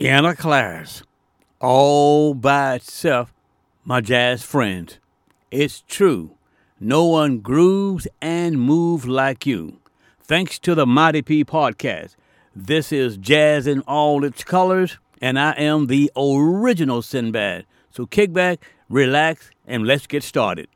in a class, all by itself, my jazz friends. It's true. No one grooves and moves like you. Thanks to the Mighty P podcast. This is Jazz in all its colors, and I am the original Sinbad. So kick back, relax, and let's get started.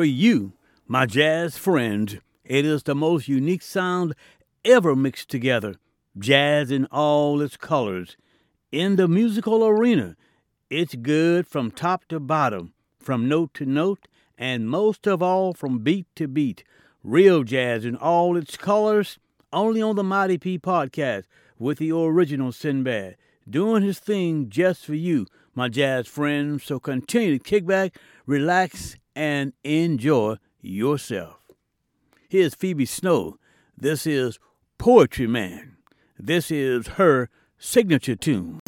for you, my jazz friend. It is the most unique sound ever mixed together, jazz in all its colors. In the musical arena, it's good from top to bottom, from note to note, and most of all from beat to beat. Real jazz in all its colors, only on the Mighty P podcast with the original Sinbad, doing his thing just for you, my jazz friend. So continue to kick back, relax, and enjoy yourself. Here's Phoebe Snow. This is Poetry Man. This is her signature tune.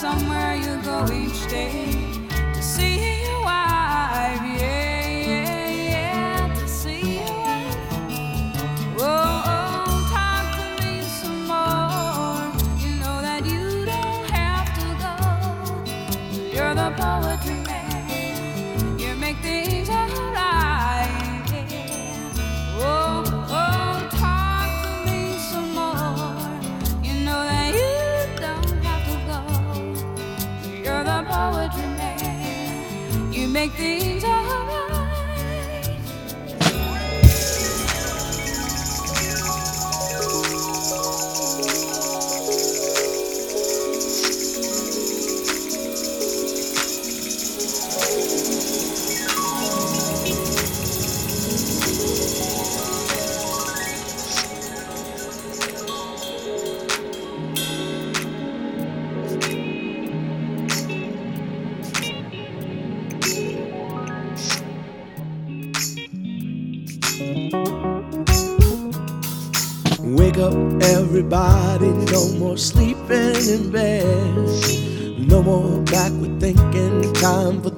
somewhere you go each day. Make things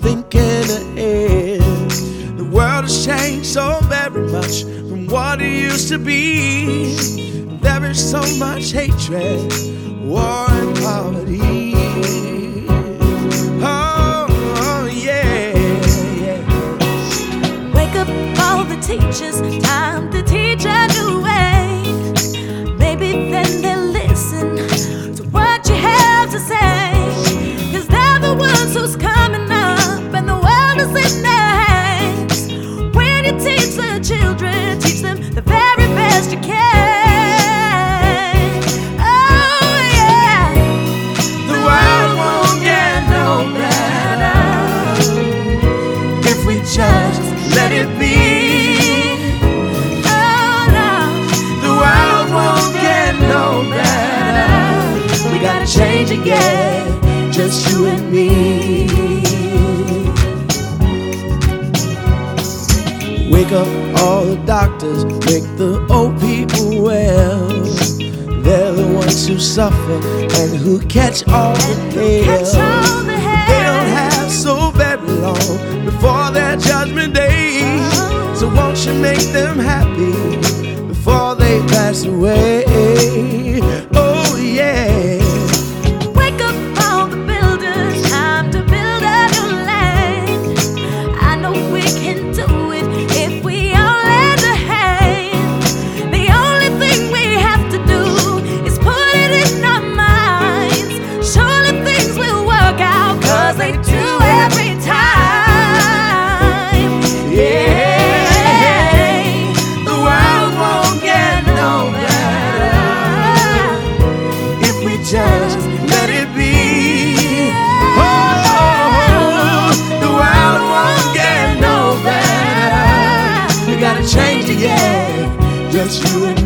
thinking ahead. The world has changed so very much from what it used to be. There is so much hatred, just you and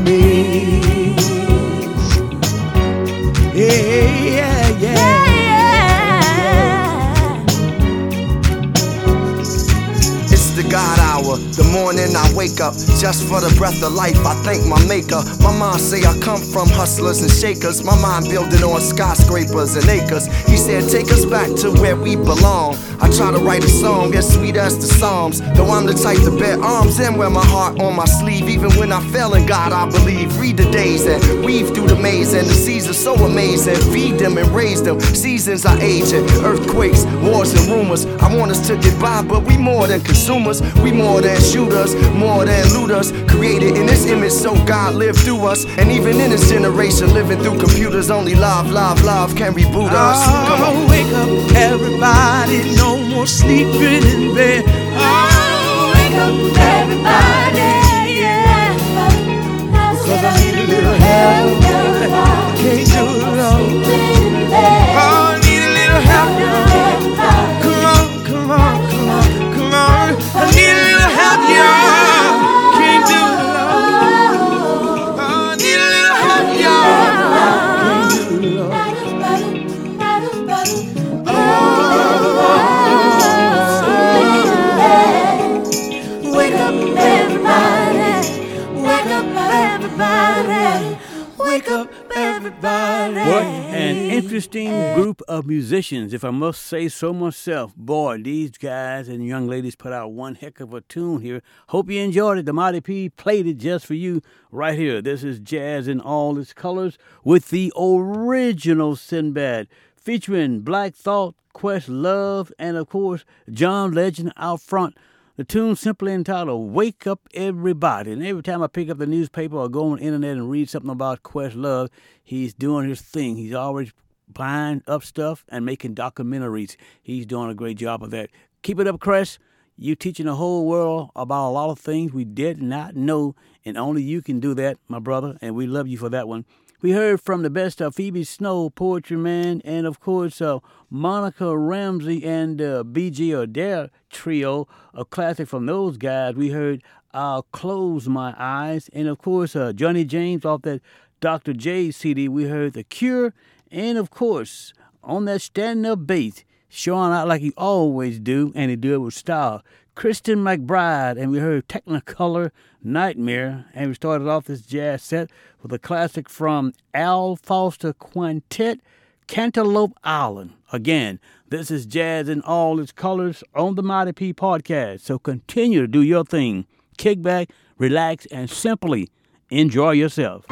wake up just for the breath of life. I thank my maker. My mom say I come from hustlers and shakers. My mind building on skyscrapers and acres. He said, Take us back to where we belong. I try to write a song as sweet as the Psalms. Though I'm the type to bear arms and wear my heart on my sleeve. Even when I fail in God, I believe. Read the days and weave through the maze. And the seasons so amazing. Feed them and raise them. Seasons are aging. Earthquakes, wars, and rumors. I want us to get by, but we more than consumers. We more than shooters, more than looters. Created in this image, so God lived through us. And even in this generation, living through computers, only love, love, love can reboot us. Come on. Oh, wake up, everybody. No more sleeping in bed. Oh, Wake up, everybody, yeah. Cause I need a little help. Interesting group of musicians, if I must say so myself. Boy, these guys and young ladies put out one heck of a tune here. Hope you enjoyed it. The Mighty P played it just for you right here. This is jazz in all its colors with the original Sinbad, featuring Black Thought, Questlove, and of course, John Legend out front. The tune simply entitled Wake Up Everybody. And every time I pick up the newspaper or go on the internet and read something about Questlove, he's doing his thing. He's always buying up stuff and making documentaries. He's doing a great job of that. Keep it up, Chris. You're teaching the whole world about a lot of things we did not know, and only you can do that, my brother, and we love you for that one. We heard from the best of Phoebe Snow, Poetry Man, and of course uh, Monica Ramsey and uh, Beegie Adair trio, a classic from those guys. We heard I'll Close My Eyes, and of course uh, Johnny James off that Dr. J CD. We heard The Cure, and of course on that standing up bass, showing out like he always do, and he do it with style. Christian McBride, and we heard Technicolor Nightmare, and we started off this jazz set with a classic from Al Foster Quintet, Cantaloupe Island. Again, this is jazz in all its colors on the Mighty P podcast. So continue to do your thing. Kick back, relax, and simply enjoy yourself.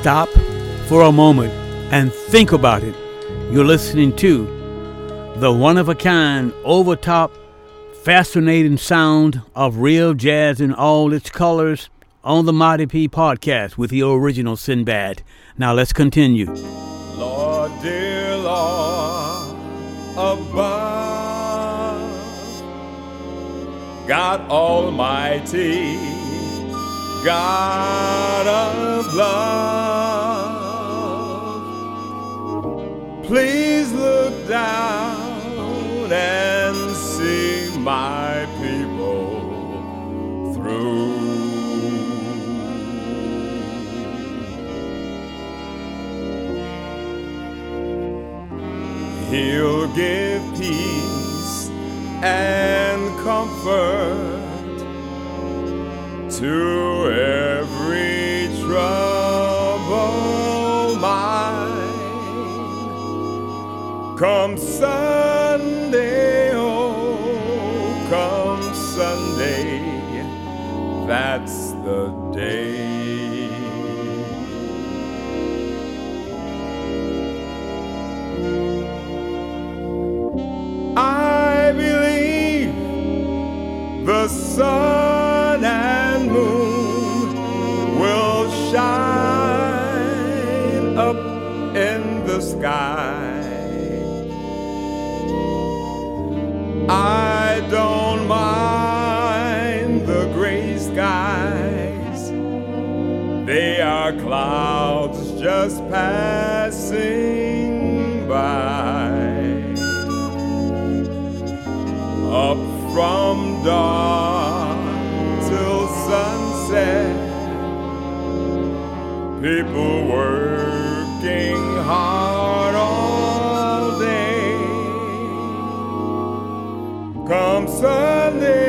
Stop for a moment and think about it. You're listening to the one of a kind, over top, fascinating sound of real jazz in all its colors on the Mighty P podcast with the original Sinbad. Now let's continue. Lord, dear Lord, above, God Almighty, God of love, please look down and see my people through. He'll give peace and comfort to every Come Sunday, oh, come Sunday, that's the day. I believe the sun and moon will shine up in the sky. Clouds just passing by up from dawn till sunset. People working hard all day. Come Sunday,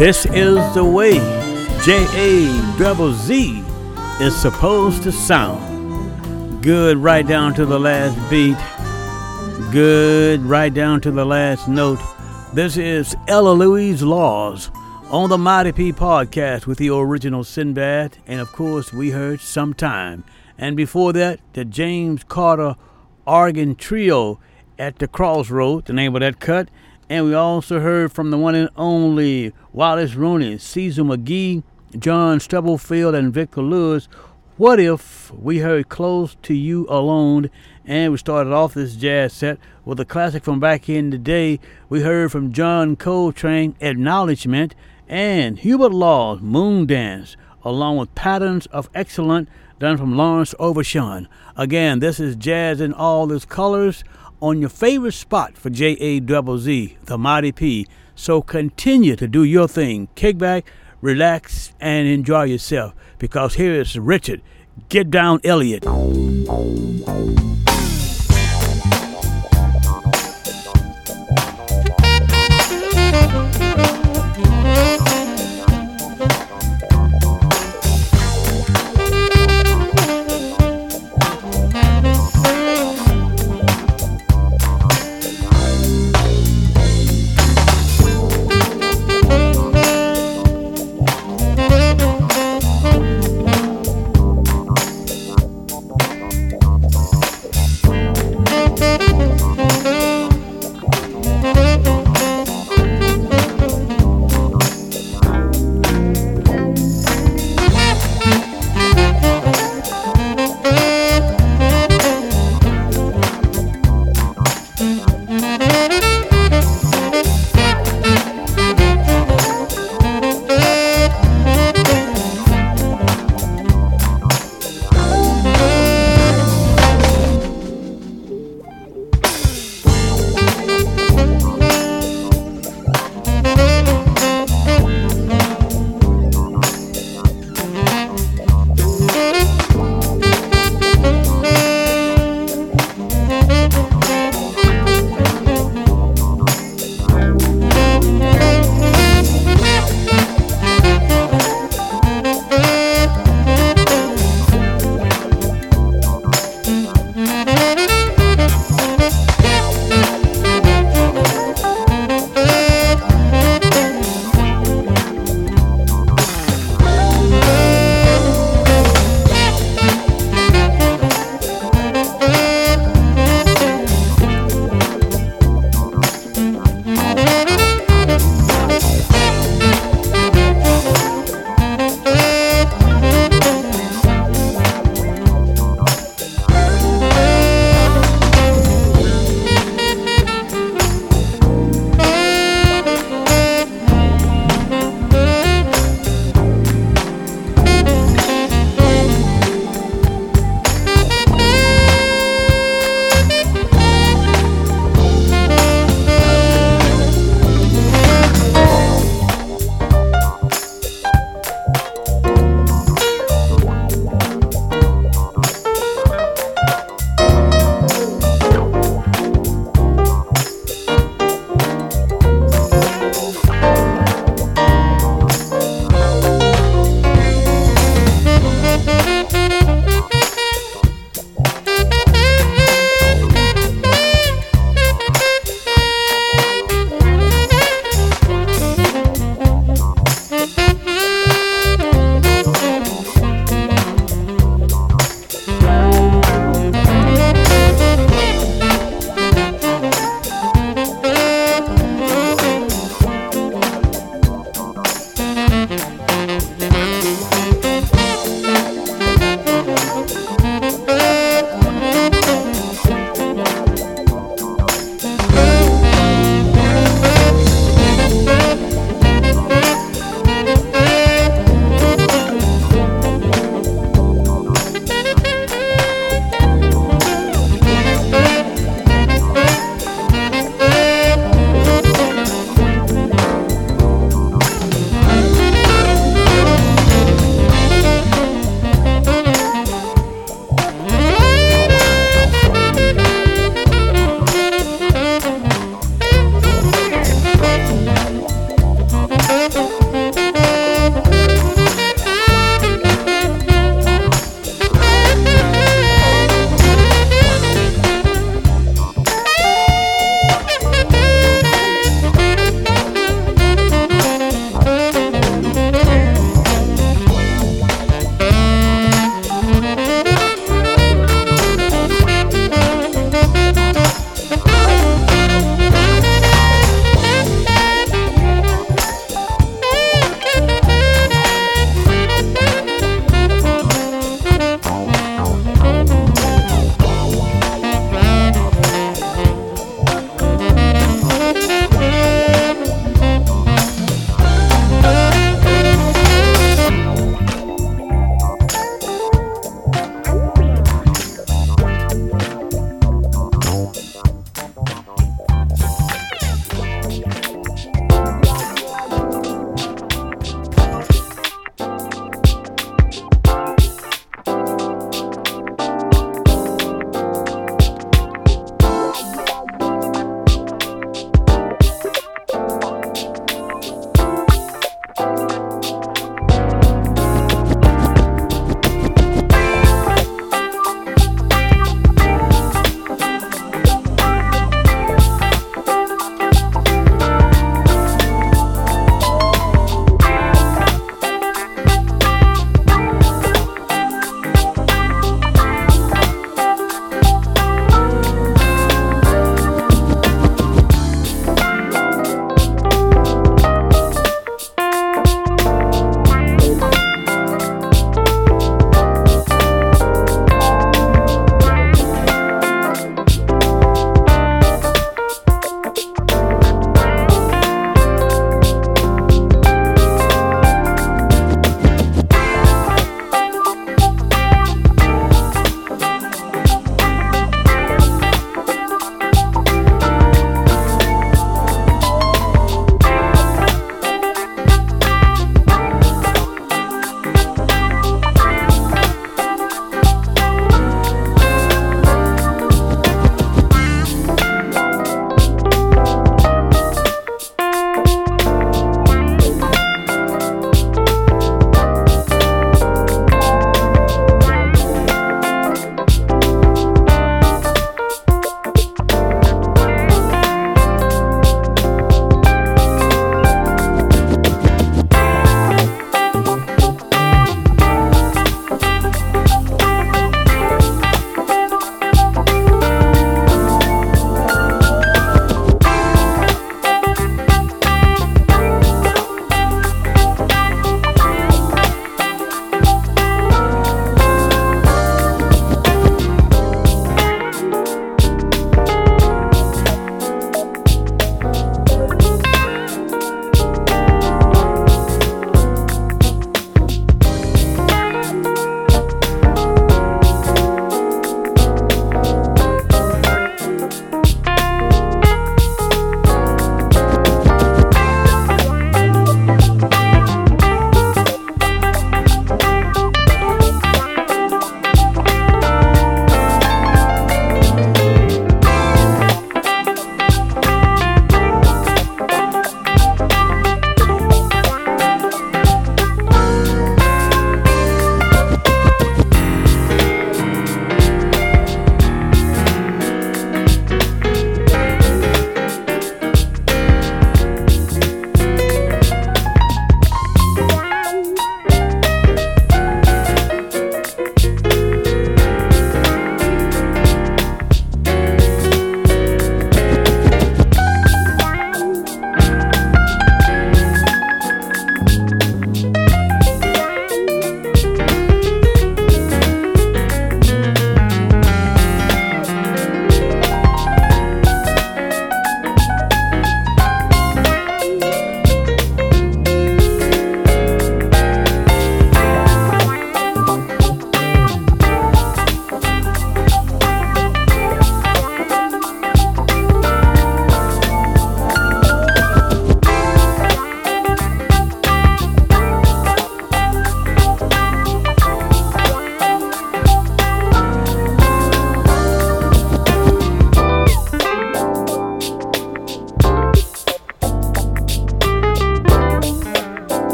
This is the way J A double Z is supposed to sound. Good right down to the last beat. good right down to the last note. This is Ella Louise Laws on the Mighty P podcast with the original Sinbad, and of course, we heard Sometime. And before that, the James Carter Organ Trio at the Crossroads, the name of that cut. And we also heard from the one and only Wallace Roney, Cecil McBee, John Stubblefield, and Victor Lewis. What if we heard Close to You Alone? And we started off this jazz set with a classic from back in the day. We heard from John Coltrane, Acknowledgement, and Hubert Laws' Moon Dance, along with Patterns of Excellence done from Lawrence Overshawn. Again, this is Jazz in all its colors on your favorite spot for J-A-Z-Z, the Mighty P. So continue to do your thing. Kick back, relax, and enjoy yourself. Because here is Richard. Get down, Elliot.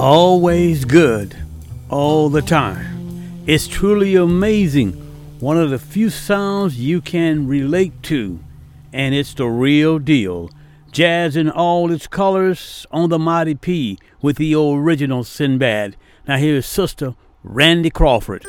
Always good, all the time. It's truly amazing. One of the few sounds you can relate to, and it's the real deal. Jazz in all its colors on the Mighty P with the original Sinbad. Now here's Sister Randy Crawford.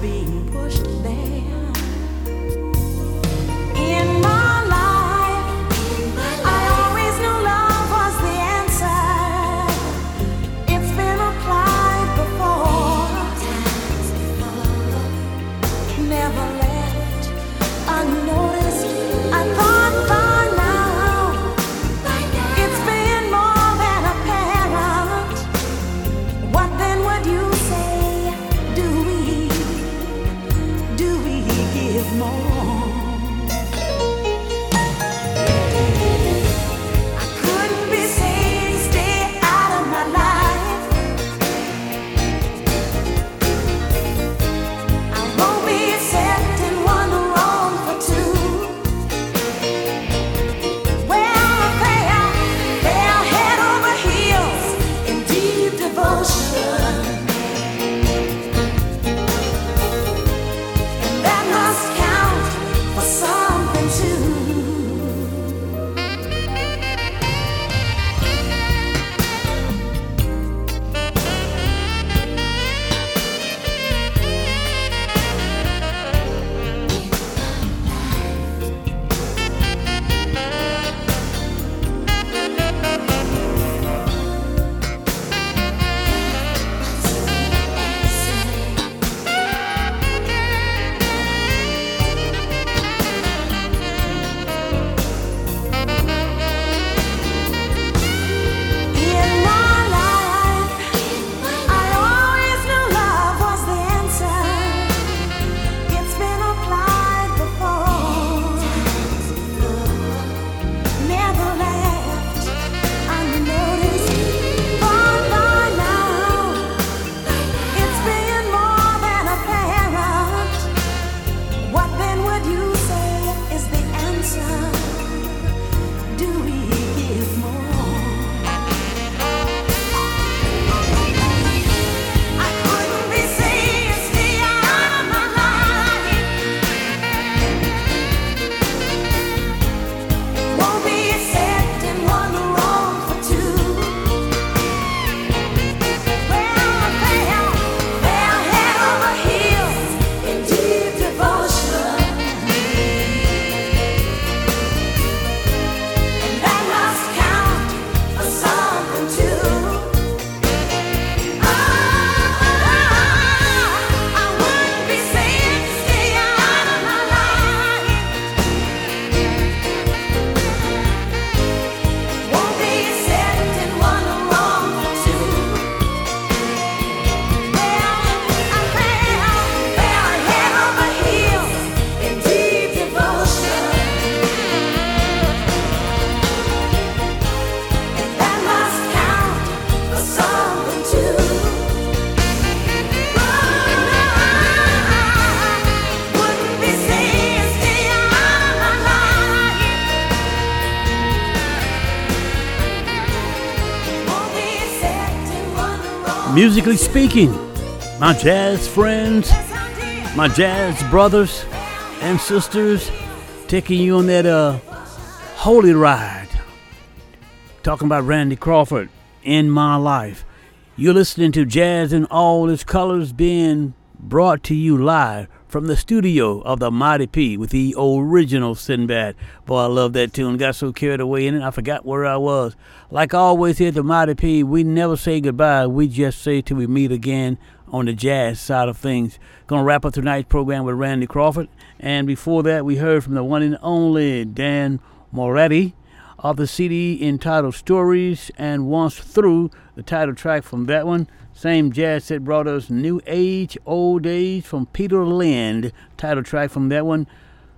Being Musically speaking, my jazz friends, my jazz brothers and sisters, taking you on that uh, holy ride. Talking about Randy Crawford in my life. You're listening to Jazz in All Its Colors being brought to you live from the studio of the Mighty P with the original Sinbad. Boy, I love that tune. Got so carried away in it, I forgot where I was. Like always here at the Mighty P, we never say goodbye. We just say till we meet again on the jazz side of things. Gonna wrap up tonight's program with Randy Crawford. And before that, we heard from the one and only Dan Moretti of the CD entitled Stories and Once Through, the title track from that one. Same jazz set brought us New Age, Old Age from Peter Lind, title track from that one.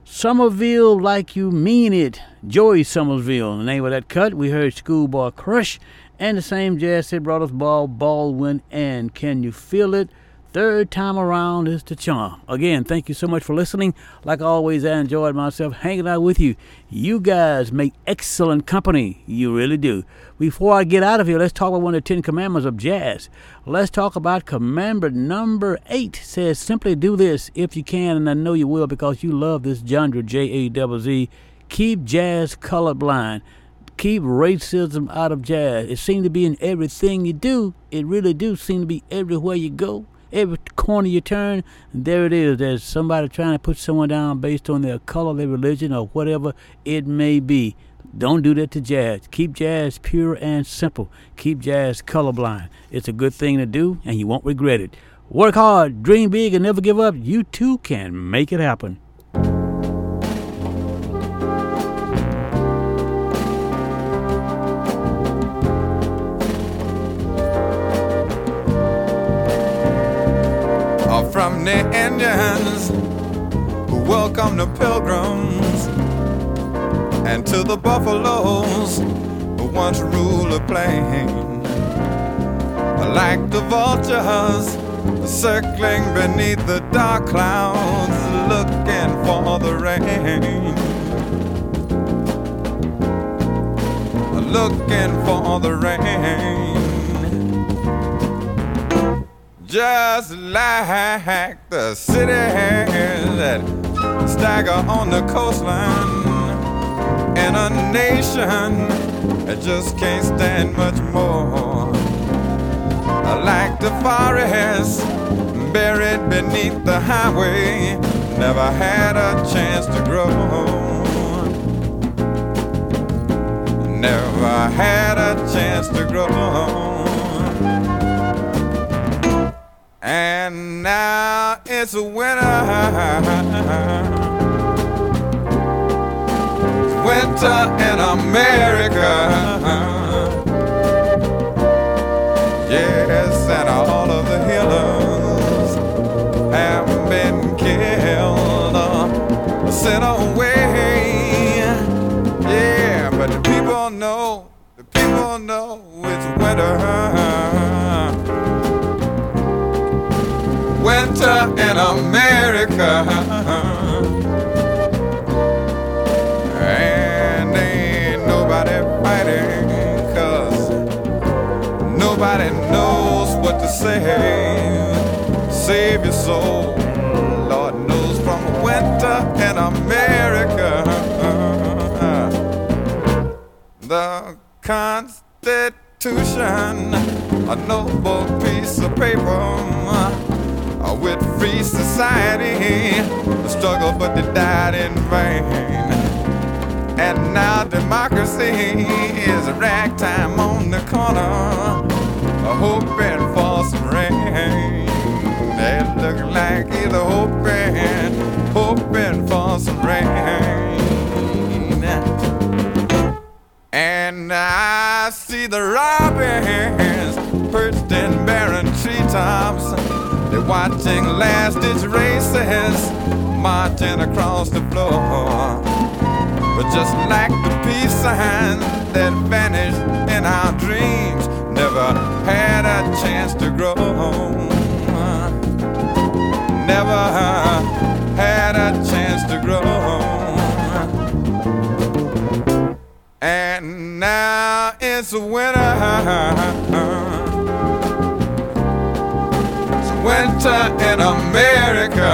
Somerville Like You Mean It, Joey Sommerville, the name of that cut. We heard Schoolboy Crush, and the same jazz set brought us Ball Baldwin and Can You Feel It? Third time around is the charm. Again, thank you so much for listening. Like always, I enjoyed myself hanging out with you. You guys make excellent company. You really do. Before I get out of here, let's talk about one of the Ten Commandments of jazz. Let's talk about commandment number eight. Says simply do this if you can, and I know you will because you love this genre, J A Z Z. Keep jazz colorblind keep racism out of jazz. It seems to be in everything you do. It really do seem to be everywhere you go. Every corner you turn, there it is. There's somebody trying to put someone down based on their color, their religion, or whatever it may be. Don't do that to jazz. Keep jazz pure and simple. Keep jazz colorblind. It's a good thing to do, and you won't regret it. Work hard, dream big, and never give up. You too can make it happen. The Indians who welcome the pilgrims and to the buffaloes who once ruled the plain. Like the vultures circling beneath the dark clouds looking for the rain. Looking for the rain just like the cities that stagger on the coastline in a nation that just can't stand much more. Like the forest buried beneath the highway, never had a chance to grow. Never had a chance to grow. And now it's winter. Winter in America. Yes, and all of the healers have been killed, uh, sent away. Yeah, but the people know, the people know it's winter. Winter in America. And ain't nobody fighting, cause nobody knows what to say. Save your soul, Lord knows from winter in America. The Constitution, a noble piece of paper with free society. The struggle, but they died in vain. And now democracy is a ragtime on the corner, hoping for some rain. They look like either hoping, hoping for some rain. And I see the robins perched in barren treetops watching last ditch races marching across the floor. But just like the peace sign that vanished in our dreams, never had a chance to grow. Home. Never had a chance to grow. Home. And now it's winter winter in America.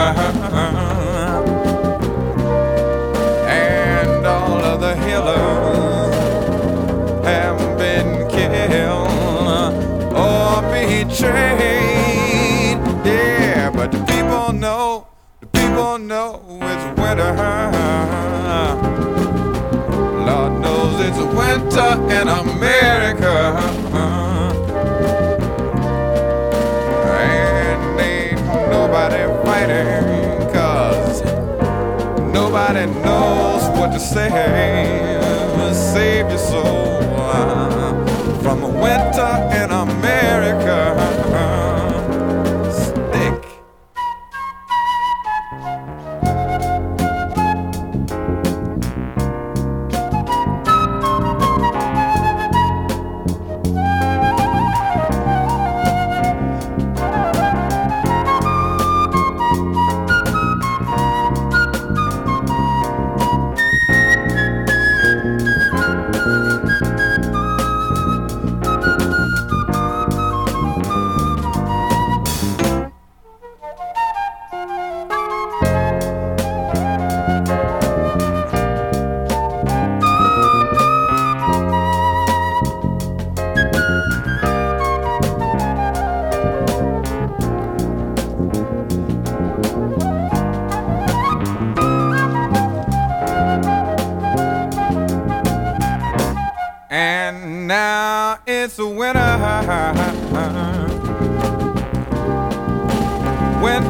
And all of the healers have been killed or betrayed. Yeah, but the people know, the people know it's winter. Lord knows it's winter in America. Cause nobody knows what to say. Save your soul uh, from a winter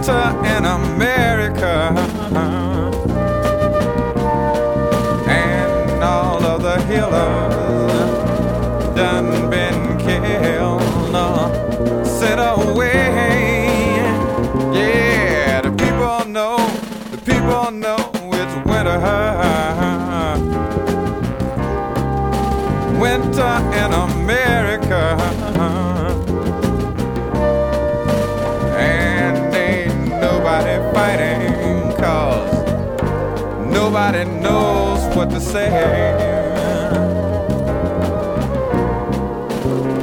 Winter in America. And all of the healers done been killed. Sent away. Yeah, the people know, the people know it's winter. Winter in America. nobody knows what to say.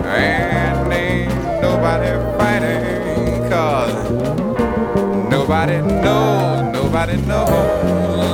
And ain't nobody fighting, cause nobody knows, nobody knows.